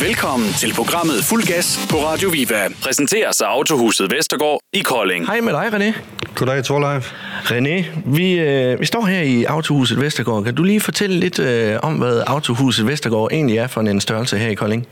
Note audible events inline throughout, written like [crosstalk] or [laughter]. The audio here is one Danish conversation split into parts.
Velkommen til programmet Fuld Gas på Radio Viva. Præsenteres af Autohuset Vestergaard i Kolding. Hej med dig, René. Goddag, Torleif. René, vi, øh, vi står her i Autohuset Vestergaard. Kan du lige fortælle lidt øh, om, hvad Autohuset Vestergaard egentlig er for en størrelse her i Kolding?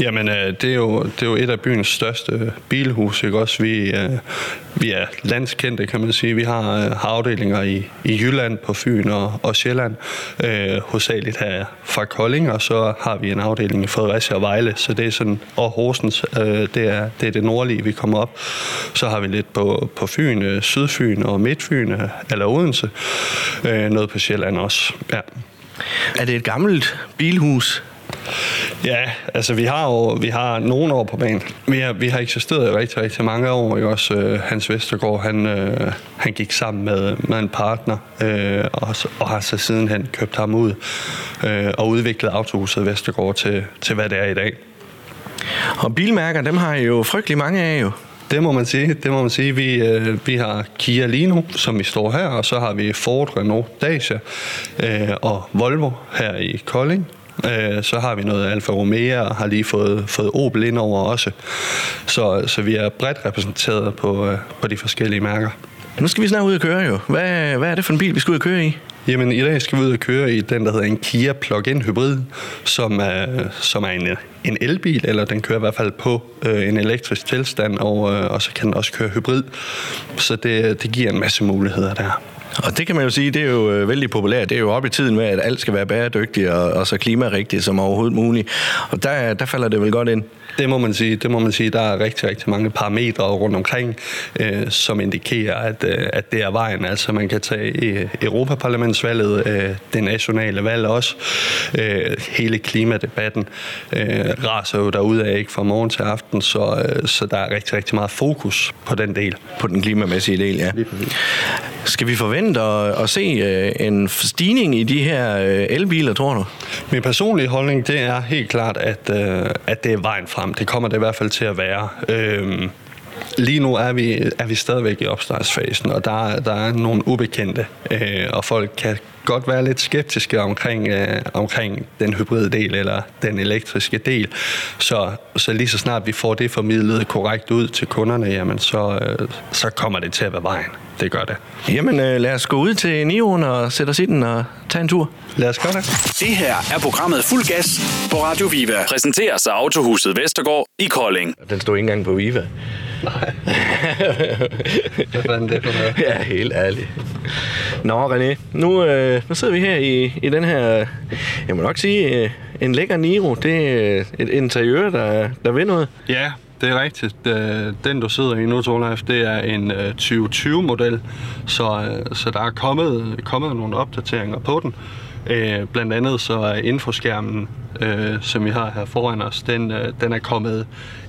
Jamen, øh, det, er jo, det er jo et af byens største bilhus, ikke også? Vi, øh, vi er landskendte, kan man sige. Vi har, øh, har afdelinger i, i Jylland, på Fyn og, og Sjælland. Øh, hovedsageligt her fra Kolding, og så har vi en afdeling i Fredericia og Vejle, så det er sådan, og Horsens, øh, det, er, det er det nordlige, vi kommer op. Så har vi lidt på, på Fyn, øh, Sydfyn og Midtfyn, øh, eller Odense. Øh, noget på Sjælland også, ja. Er det et gammelt bilhus? Ja, altså vi har jo vi har nogle år på banen. Vi har, vi har eksisteret i rigtig, rigtig mange år. Ikke? Også øh, Hans Vestergaard, han, øh, han gik sammen med, med en partner øh, og, og har så sidenhen købt ham ud øh, og udviklet Autohuset Vestergaard til, til, hvad det er i dag. Og bilmærker, dem har I jo frygtelig mange af jo. Det må man sige. Det må man sige. Vi, øh, vi har Kia Lino, som vi står her, og så har vi Ford, Renault, Dacia øh, og Volvo her i Kolding. Øh, så har vi noget Alfa Romeo og har lige fået, fået Opel ind over også. Så, så vi er bredt repræsenteret på, øh, på de forskellige mærker. Nu skal vi snart ud og køre jo. Hvad, hvad er det for en bil, vi skal ud og køre i? Jamen, i dag skal vi ud og køre i den, der hedder en Kia Plug-in Hybrid, som er, som er en, en elbil, eller den kører i hvert fald på øh, en elektrisk tilstand, og, øh, og så kan den også køre hybrid. Så det, det giver en masse muligheder der. Og det kan man jo sige, det er jo øh, vældig populært. Det er jo op i tiden med, at alt skal være bæredygtigt og, og så klimarigtigt som overhovedet muligt. Og der, der falder det vel godt ind. Det må man sige. Det må man sige. Der er rigtig, rigtig mange parametre rundt omkring, øh, som indikerer, at, øh, at det er vejen. Altså man kan tage i Europaparlamentsvalget, øh, det nationale valg også, øh, hele klimadebatten øh, raser jo derude ikke fra morgen til aften, så, øh, så der er rigtig, rigtig meget fokus på den del. På den klimamæssige del, ja. Skal vi forvente at, at se øh, en stigning i de her øh, elbiler, tror du? Min personlige holdning, det er helt klart, at, øh, at det er vejen frem. Det kommer det i hvert fald til at være. Øh, Lige nu er vi, er vi stadigvæk i opstartsfasen, og der, der er nogle ubekendte, øh, og folk kan godt være lidt skeptiske omkring, øh, omkring den hybride del eller den elektriske del. Så, så lige så snart vi får det formidlet korrekt ud til kunderne, jamen så, øh, så kommer det til at være vejen. Det gør det. Jamen øh, lad os gå ud til Nion og sætte os i den og tage en tur. Lad os gøre det. Det her er programmet Fuld Gas på Radio Viva. Præsenteres af Autohuset Vestergaard i Kolding. Den stod ikke engang på Viva. Nej. Hvad fanden det for noget? Ja, helt ærligt. Nå, René, nu, øh, nu sidder vi her i, i den her, jeg må nok sige, øh, en lækker Niro. Det er et interiør, der, der vil noget. Ja, det er rigtigt. Øh, den, du sidder i nu, Torleif, det er en øh, 2020-model, så, øh, så der er kommet, kommet nogle opdateringer på den. Øh, Blandt andet så er infoskærmen, øh, som vi har her foran os, den, øh, den er kommet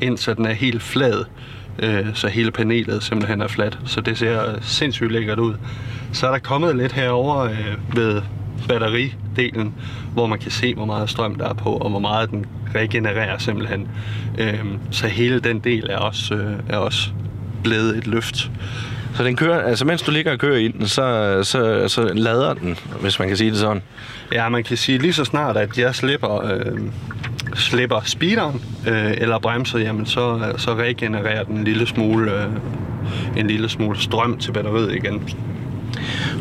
ind, så den er helt flad. Øh, Så hele panelet simpelthen er fladt, så det ser sindssygt lækkert ud. Så er der kommet lidt herover øh, ved batteridelen, hvor man kan se, hvor meget strøm der er på, og hvor meget den regenererer simpelthen. Øhm, så hele den del er også, øh, er også blevet et løft. Så den kører, altså mens du ligger og kører i den, så, så, så lader den, hvis man kan sige det sådan. Ja, man kan sige lige så snart, at jeg slipper, øh, slipper speederen øh, eller bremser, jamen så, så regenererer den en lille smule, øh, en lille smule strøm til batteriet igen.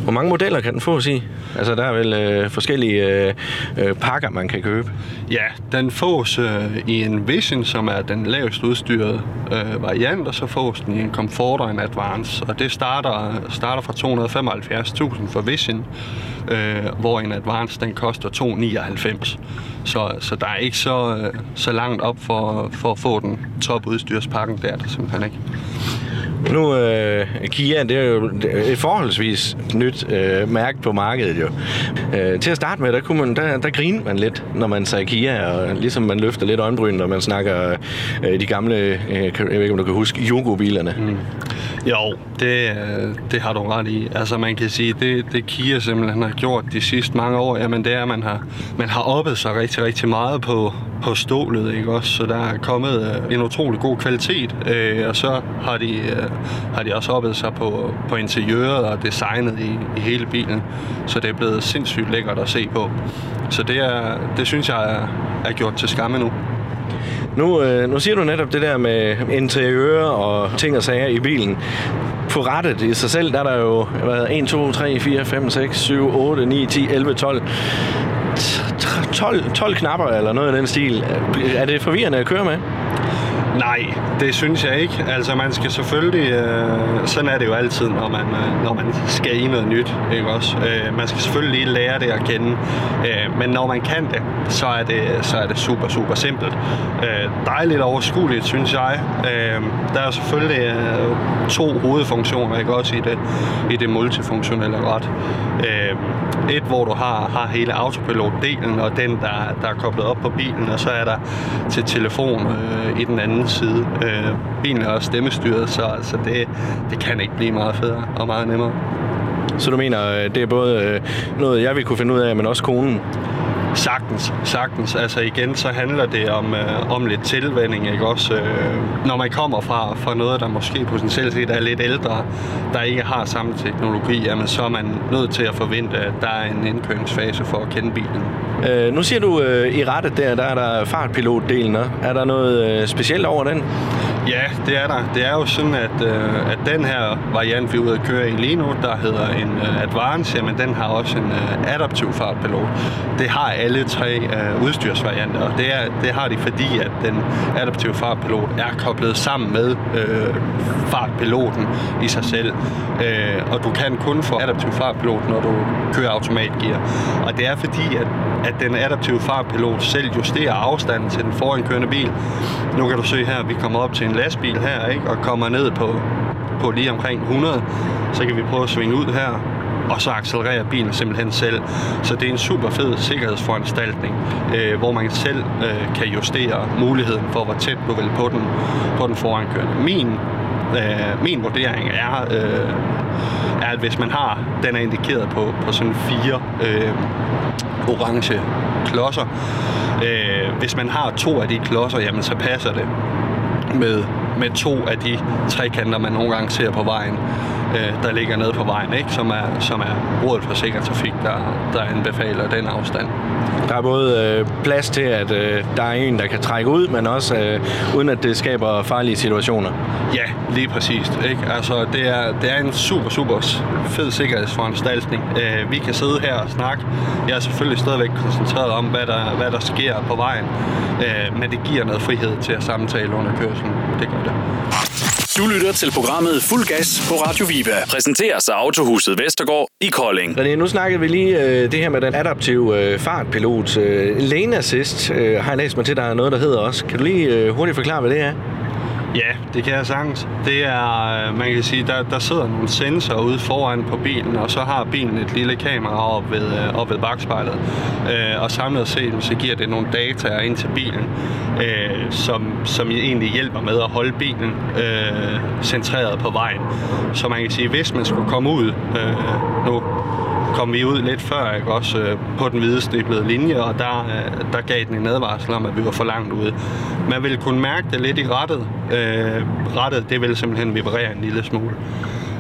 Hvor mange modeller kan den få, i? Altså, der er vel øh, forskellige øh, øh, pakker, man kan købe. Ja, den fås øh, i en Vision, som er den lavest udstyrede øh, variant, og så fås den i en Comfort og en Advance. Og det starter, starter fra 275.000 for Vision, øh, hvor en Advance den koster 299. Så, så der er ikke så, øh, så langt op for, for at få den topudstyrspakken, der er der simpelthen ikke. Nu, øh, Kia, det er jo et forholdsvis nyt øh, mærke på markedet jo. Øh, til at starte med, der, kunne man, der, der grinede man lidt, når man sagde Kia, og ligesom man løfter lidt øjenbryn, når man snakker øh, de gamle, øh, jeg ved ikke, om du kan huske, Yogo-bilerne. Mm. Jo, det, øh, det har du ret i. Altså man kan sige, det, det Kia simpelthen har gjort de sidste mange år, jamen det er, at man har, man har oppet sig rigtig, rigtig meget på, på stålet, ikke også? Så der er kommet øh, en utrolig god kvalitet, øh, og så har de, øh, har de også oppet sig på, på interiøret og designet i, i hele bilen, så det er blevet sindssygt lækkert at se på. Så det, er, det synes jeg er, er gjort til skamme nu. Nu, øh, nu siger du netop det der med interiør og ting og sager i bilen. På rettet i sig selv, der er der jo hvad, 1, 2, 3, 4, 5, 6, 7, 8, 9, 10, 11, 12 12, 12 knapper eller noget af den stil. Er det forvirrende at køre med? Nej, det synes jeg ikke. Altså man skal selvfølgelig, øh, sådan er det jo altid, når man, øh, når man skal i noget nyt, ikke også? Øh, man skal selvfølgelig lige lære det at kende, øh, men når man kan det, så er det, så er det super, super simpelt. Øh, dejligt overskueligt, synes jeg. Øh, der er selvfølgelig øh, to hovedfunktioner, ikke også, i det, i det multifunktionelle ret. Øh, et, hvor du har, har hele autopilot-delen, og den, der, der er koblet op på bilen, og så er der til telefon øh, i den anden side. Øh, bilen er også stemmestyret, så altså det, det kan ikke blive meget federe og meget nemmere. Så du mener, øh, det er både øh, noget, jeg vil kunne finde ud af, men også konen? Sagtens, sagtens. Altså igen, så handler det om, øh, om lidt tilvænding, ikke også? Øh, når man kommer fra, fra noget, der måske potentielt set er lidt ældre, der ikke har samme teknologi, jamen så er man nødt til at forvente, at der er en indkøringsfase for at kende bilen. Øh, nu siger du øh, i rettet der, der er der fartpilotdelen. Er der noget øh, specielt over den? Ja, det er der. Det er jo sådan, at, øh, at den her variant, vi er ude at køre i lige nu, der hedder en øh, Advance, jamen den har også en øh, adaptiv fartpilot. Det har alle tre øh, udstyrsvarianter, og det, er, det har de, fordi at den adaptive fartpilot er koblet sammen med øh, fartpiloten i sig selv. Øh, og du kan kun få adaptiv fartpilot, når du kører automatgear. Og det er fordi, at, at den adaptive fartpilot selv justerer afstanden til den forankørende bil. Nu kan du se her, at vi kommer op til en lastbil her, ikke? og kommer ned på, på lige omkring 100. Så kan vi prøve at svinge ud her, og så accelererer bilen simpelthen selv. Så det er en super fed sikkerhedsforanstaltning, øh, hvor man selv øh, kan justere muligheden for, hvor tæt du vil på den, på den forankørende. Min, øh, min vurdering er, øh, er, at hvis man har, den er indikeret på, på sådan fire øh, orange klodser. Øh, hvis man har to af de klodser, jamen så passer det med, med to af de trekanter, man nogle gange ser på vejen, øh, der ligger nede på vejen, ikke? Som, er, som er rådet for sikker trafik, der, der anbefaler den afstand. Der er både øh, plads til, at øh, der er en, der kan trække ud, men også øh, uden at det skaber farlige situationer. Ja, lige præcis. Ikke? Altså, det, er, det er en super, super fed sikkerhedsforanstaltning. Øh, vi kan sidde her og snakke. Jeg er selvfølgelig stadigvæk koncentreret om, hvad der, hvad der sker på vejen. Øh, men det giver noget frihed til at samtale under kørselen. Det gør det. Du lytter til programmet Fuld Gas på Radio Viva. Præsenteres af Autohuset Vestergaard i Kolding. René, nu snakkede vi lige øh, det her med den adaptive øh, fartpilot. Øh, lane assist øh, har jeg læst mig til, der er noget, der hedder også. Kan du lige øh, hurtigt forklare, hvad det er? Ja, det kan jeg sagtens. Det er, øh, man kan sige, der, der sidder nogle sensorer ude foran på bilen, og så har bilen et lille kamera op ved, øh, op ved bagspejlet. Øh, og samlet set, så giver det nogle data ind til bilen, øh, som, som egentlig hjælper med at holde bilen øh, centreret på vejen. Så man kan sige, hvis man skulle komme ud, øh, nu kom vi ud lidt før, ikke? også øh, på den hvide stiplede linje, og der, øh, der gav den en advarsel om, at vi var for langt ude. Man ville kunne mærke det lidt i rettet. Øh, rettet, det ville simpelthen vibrere en lille smule.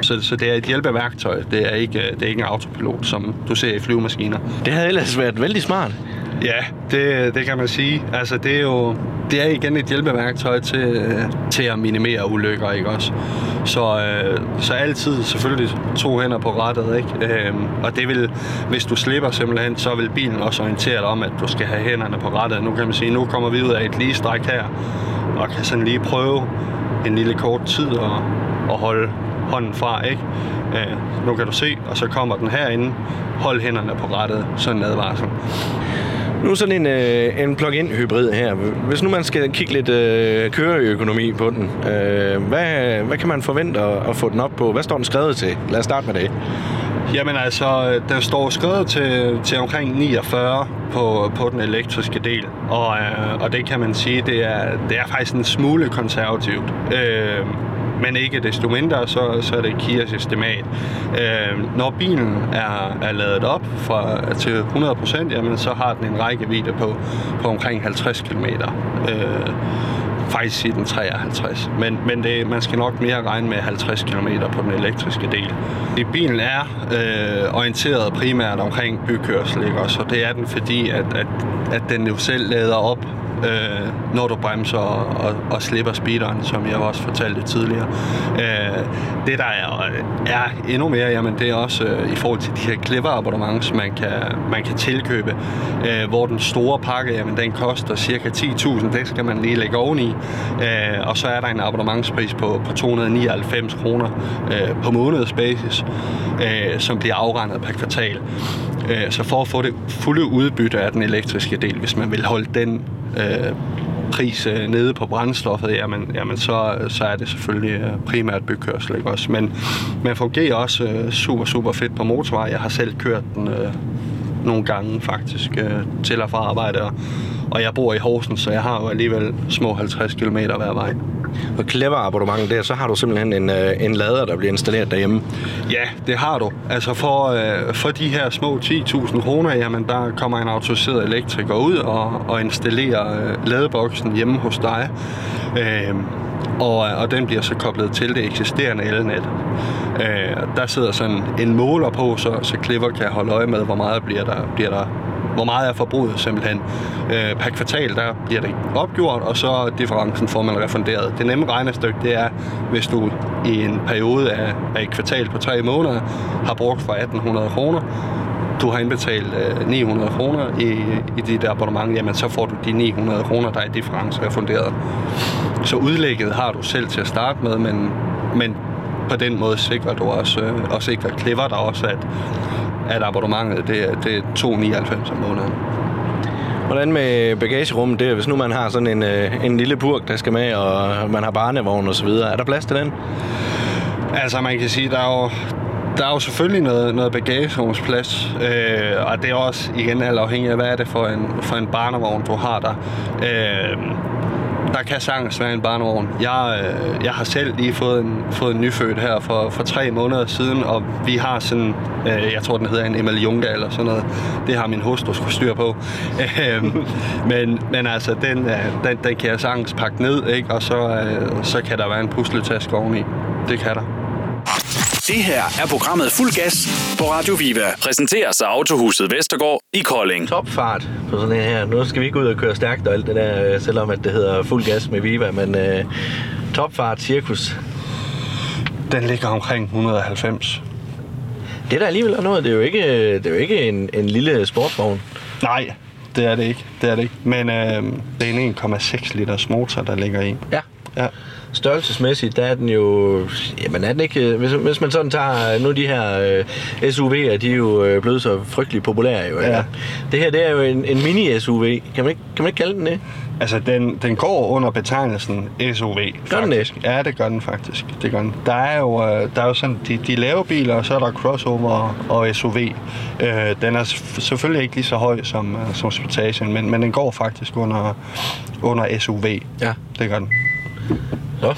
Så, så det er et hjælpeværktøj. Det er, ikke, øh, det er ikke en autopilot, som du ser i flyvemaskiner. Det havde ellers været vældig smart. Ja, det, det kan man sige. Altså, det er jo det er igen et hjælpeværktøj til, til at minimere ulykker, ikke også? Så, øh, så altid selvfølgelig to hænder på rettet, ikke? Øhm, og det vil, hvis du slipper simpelthen, så vil bilen også orientere dig om, at du skal have hænderne på rettet. Nu kan man sige, nu kommer vi ud af et lige stræk her, og kan sådan lige prøve en lille kort tid at, at holde hånden fra, ikke? Øh, nu kan du se, og så kommer den herinde. Hold hænderne på rettet, sådan en advarsel. Nu sådan en, øh, en plug-in hybrid her. Hvis nu man skal kigge lidt øh, køreøkonomi på den, øh, hvad, hvad kan man forvente at, at få den op på? Hvad står den skrevet til? Lad os starte med det. Jamen altså, den står skrevet til, til omkring 49 på, på den elektriske del, og, øh, og det kan man sige, det er, det er faktisk en smule konservativt. Øh, men ikke desto mindre, så, så er det Kias estimat. Øh, når bilen er, er ladet op fra, til 100%, jamen, så har den en rækkevidde på, på omkring 50 km. Øh, faktisk i den 53. Men, men det, man skal nok mere regne med 50 km på den elektriske del. I bilen er øh, orienteret primært omkring bykørsel, ikke? Og så det er den, fordi at, at, at den jo selv lader op øh, når du bremser og, og, og slipper speederen, som jeg også fortalte tidligere. Øh, det, der er, er endnu mere, jamen, det er også øh, i forhold til de her clever abonnements, man kan, man kan tilkøbe, øh, hvor den store pakke, jamen, den koster cirka 10.000, det skal man lige lægge oveni, øh, og så er der en abonnementspris på, på 299 kroner øh, på månedsbasis, øh, som bliver afregnet per kvartal. Øh, så for at få det fulde udbytte af den elektriske del, hvis man vil holde den øh, pris øh, nede på brændstoffet, jamen, jamen så, så er det selvfølgelig øh, primært bykørsel. Ikke også? Men man fungerer også øh, super, super fedt på motorvej. Jeg har selv kørt den øh, nogle gange faktisk øh, til og fra arbejde, og, og jeg bor i Horsens, så jeg har jo alligevel små 50 km hver vej. Og clever abonnement der, så har du simpelthen en, øh, en lader, der bliver installeret derhjemme. Ja, det har du. Altså for, øh, for de her små 10.000 kroner, jamen der kommer en autoriseret elektriker ud og, og installerer øh, ladeboksen hjemme hos dig. Øh, og, og den bliver så koblet til det eksisterende elnet. Øh, der sidder sådan en måler på, så, så Clever kan holde øje med, hvor meget bliver der, bliver der hvor meget er forbruget simpelthen. Øh, per kvartal, der bliver det opgjort, og så differencen får man refunderet. Det nemme regnestykke, det er, hvis du i en periode af, af et kvartal på tre måneder har brugt for 1800 kroner, du har indbetalt øh, 900 kroner i, i dit abonnement, jamen så får du de 900 kroner, der er difference refunderet. Så udlægget har du selv til at starte med, men, men på den måde sikrer du også, øh, og sikrer Clever dig også, at, at abonnementet det, er- det er 2,99 om måneden. Hvordan med bagagerummet der, hvis nu man har sådan en, øh, en lille burk, der skal med, og man har barnevogn og så videre. Er der plads til den? Altså man kan sige, der er jo, der er jo selvfølgelig noget, noget bagagerumsplads, øh, og det er også igen alt afhængigt af, hvad er det for en, for en barnevogn, du har der. Øh, der kan sagtens være en barnevogn. Jeg, øh, jeg har selv lige fået en, fået en nyfødt her for, for tre måneder siden, og vi har sådan, øh, jeg tror den hedder en Emaljunga eller sådan noget. Det har min hustru skulle styr på. [laughs] Øh, men, men altså, den, øh, den, den kan jeg sagtens pakke ned, ikke? og så, øh, så kan der være en pusletaske oveni. Det kan der. Det her er programmet Fuld Gas på Radio Viva. Præsenteres af Autohuset Vestergaard i Kolding. Topfart på sådan en her. Nu skal vi ikke ud og køre stærkt og alt det der, øh, selvom at det hedder fuld gas med Viva, men øh, topfart cirkus. Den ligger omkring 190. Det er der alligevel er noget. Det er jo ikke, det er jo ikke en, en lille sportsvogn. Nej, det er det ikke. Det er det ikke. Men øh, det er en 1,6 liters motor, der ligger i. Ja. Ja. Størrelsesmæssigt, der er den jo... Jamen er den ikke... øh, Hvis, hvis man sådan tager... Nu de her øh, SUV'er, de er jo øh, blevet så frygtelig populære jo. Ja. Det her, det er jo en, en mini-SUV. Kan man, ikke, kan man ikke kalde den det? Altså, den, den går under betegnelsen SUV. Gør den det? Ja, det gør den faktisk. Det gør den. Der er jo, øh, der er jo sådan de, de lave biler, og så er der crossover og SUV. Øh, den er selvfølgelig ikke lige så høj som, øh, som Sportagen, men, men den går faktisk under, under SUV. Ja. Det gør den. Så.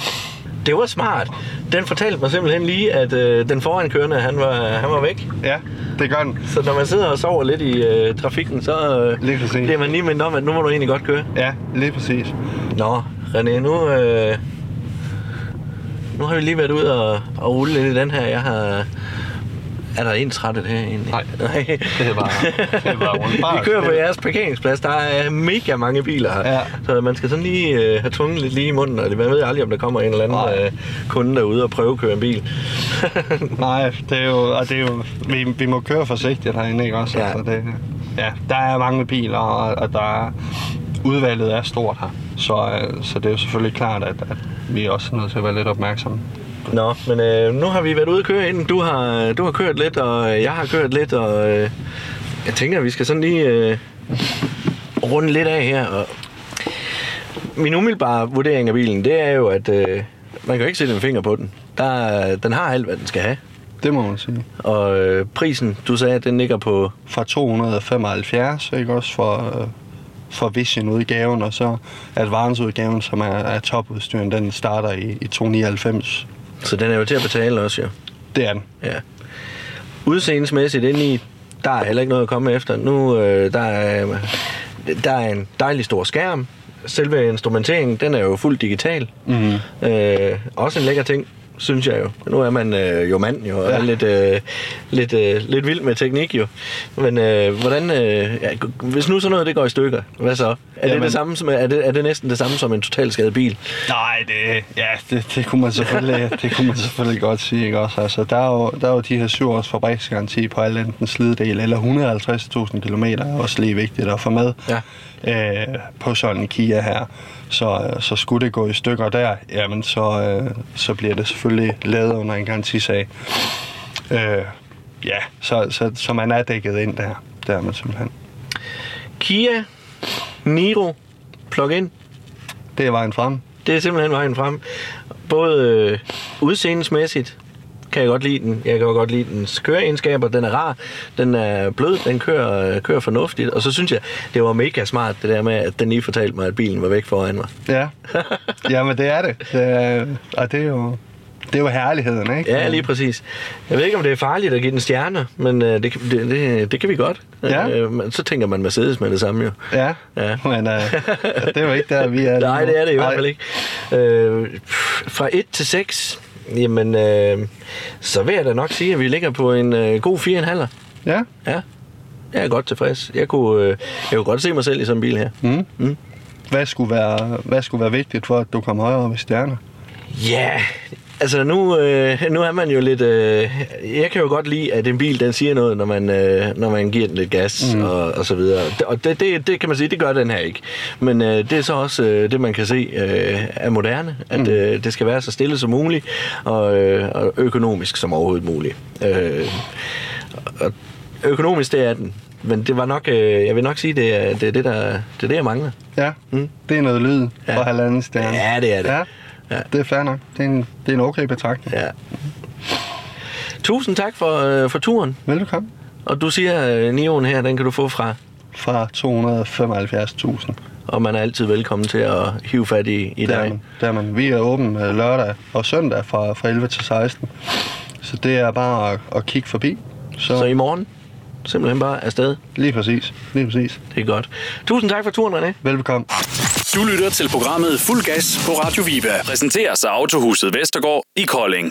Det var smart. Den fortalte mig simpelthen lige, at øh, den forankørende, han var, han var væk. Ja, det gør den. Så når man sidder og sover lidt i øh, trafikken, så øh, Lige præcis. bliver man lige mindet om, at nu må du egentlig godt køre. Ja, lige præcis. Nå, René, nu, øh, nu har vi lige været ude og, og rulle lidt i den her. Jeg har... Er der ensrettet her egentlig? Nej. [laughs] Nej. Det er bare- det er bare rundt. Bare vi kører på jeres parkeringsplads. Der er mega mange biler her. Ja. Så man skal sådan lige øh, have tungen lidt lige i munden. Og det- man ved aldrig, om der kommer en eller anden Nej. øh, kunde derude og prøve at køre en bil. [laughs] Nej, det er jo, og det er jo vi, vi må køre forsigtigt herinde, ikke også? Ja. Altså, det, ja, der er mange biler, og, og der er, udvalget er stort her. Så, øh, så det er jo selvfølgelig klart, at, at vi er også nødt til at være lidt opmærksomme. Nå, men øh, nu har vi været ude at køre inden. Du har, du har kørt lidt, og jeg har kørt lidt, og øh, jeg tænker, at vi skal sådan lige øh, runde lidt af her. Og min umiddelbare vurdering af bilen, det er jo, at øh, man kan jo ikke sætte en finger på den. Der, den har alt, hvad den skal have. Det må man sige. Og øh, prisen, du sagde, den ligger på... Fra 275, ikke også, for, øh, for Vision-udgaven, og så Advance-udgaven, som er, er topudstyren, den starter i, i 299. Så den er jo til at betale også, jo. Det er den. Ja. Udseendemæssigt indeni, der er heller ikke noget at komme efter. Nu øh, der er, der er en dejlig stor skærm. Selve instrumenteringen, den er jo fuldt digital. Mm. Øh, også en lækker ting. Synes jeg jo. Nu er man øh, jo mand jo, og Ja. er lidt, øh, lidt, øh, lidt vild med teknik jo. Men øh, hvordan, øh, ja, hvis nu sådan noget det går i stykker, hvad så? Er, det, Jamen- det samme som, er, det, er det næsten det samme som en totalskadet bil? Nej, det, ja, det, det, kunne man selvfølgelig, [laughs] det kunne man selvfølgelig godt sige, ikke også? Altså, der er jo, der er jo de her syv års fabriksgaranti på alle enten slidedel eller 150.000 km er også lige vigtigt at få med Ja. øh, på sådan en Kia her. Så, øh, så skulle det gå i stykker der, jamen så, øh, så bliver det selvfølgelig lavet under en garantisag. Øh, ja, så, så, så man er dækket ind der. Der er man simpelthen. Kia Niro plug-in, Det er vejen frem. det er simpelthen vejen frem. Både øh, udseendemæssigt kan jeg godt lide den. Jeg kan godt lide dens køreegenskaber. Den er rar, den er blød, den kører, kører fornuftigt. Og så synes jeg, det var mega smart, det der med, at den lige fortalte mig, at bilen var væk foran mig. Ja, [laughs] jamen det er det. det er, og det er jo, det jo herligheden, ikke? Ja, lige præcis. Jeg ved ikke, om det er farligt at give den stjerner, men øh, det, kan- det, det, det kan vi godt. Ja. Øh, så tænker man Mercedes med det samme jo. Ja, Ja. [laughs] men uh, det er jo ikke der, vi er. [laughs] Nej, det er det i hvert fald ikke. Øh, fra 1 til 6, jamen, øh, så vil jeg da nok sige, at vi ligger på en øh, god 4,5. Ja, Ja, jeg er godt tilfreds. Jeg kunne, øh, jeg kunne godt se mig selv i sådan en bil her. mm. Mm. Hvad, skulle være, hvad skulle være vigtigt for, at du kom højere med stjerner? Ja, altså nu, øh, nu er man jo lidt... Øh, jeg kan jo godt lide, at en bil den siger noget, når man, øh, når man giver den lidt gas mm. og, og så videre. Og det, det, det kan man sige, det gør den her ikke. Men øh, det er så også øh, det, man kan se øh, er moderne. At mm. øh, det skal være så stille som muligt og, øh, og økonomisk som overhovedet muligt. Øh, og økonomisk, det er den. Men det var nok, øh, jeg vil nok sige, det er det, er det, der, det, er det jeg mangler. Ja, Mm. det er noget lyd Ja. for halvanden stjerne. Ja, det er det. Ja, Ja. det er fair nok. Det er en, det er en okay betragtning. Ja. Tusind tak for, øh, for turen. Velkommen. Og du siger, at Nioen her, den kan du få fra, Fra 275.000. og man er altid velkommen til at hive fat i, i er man. Der er man. Vi er åben øh, lørdag og søndag fra, fra 11 til 16. Så det er bare at, at kigge forbi. Så, Så i morgen, simpelthen bare afsted. lige præcis. Lige præcis. Det er godt. Tusind tak for turen, René. Velbekomme. Du lytter til programmet Fuld Gas på Radio Viva. Præsenteres af Autohuset Vestergaard i Kolding.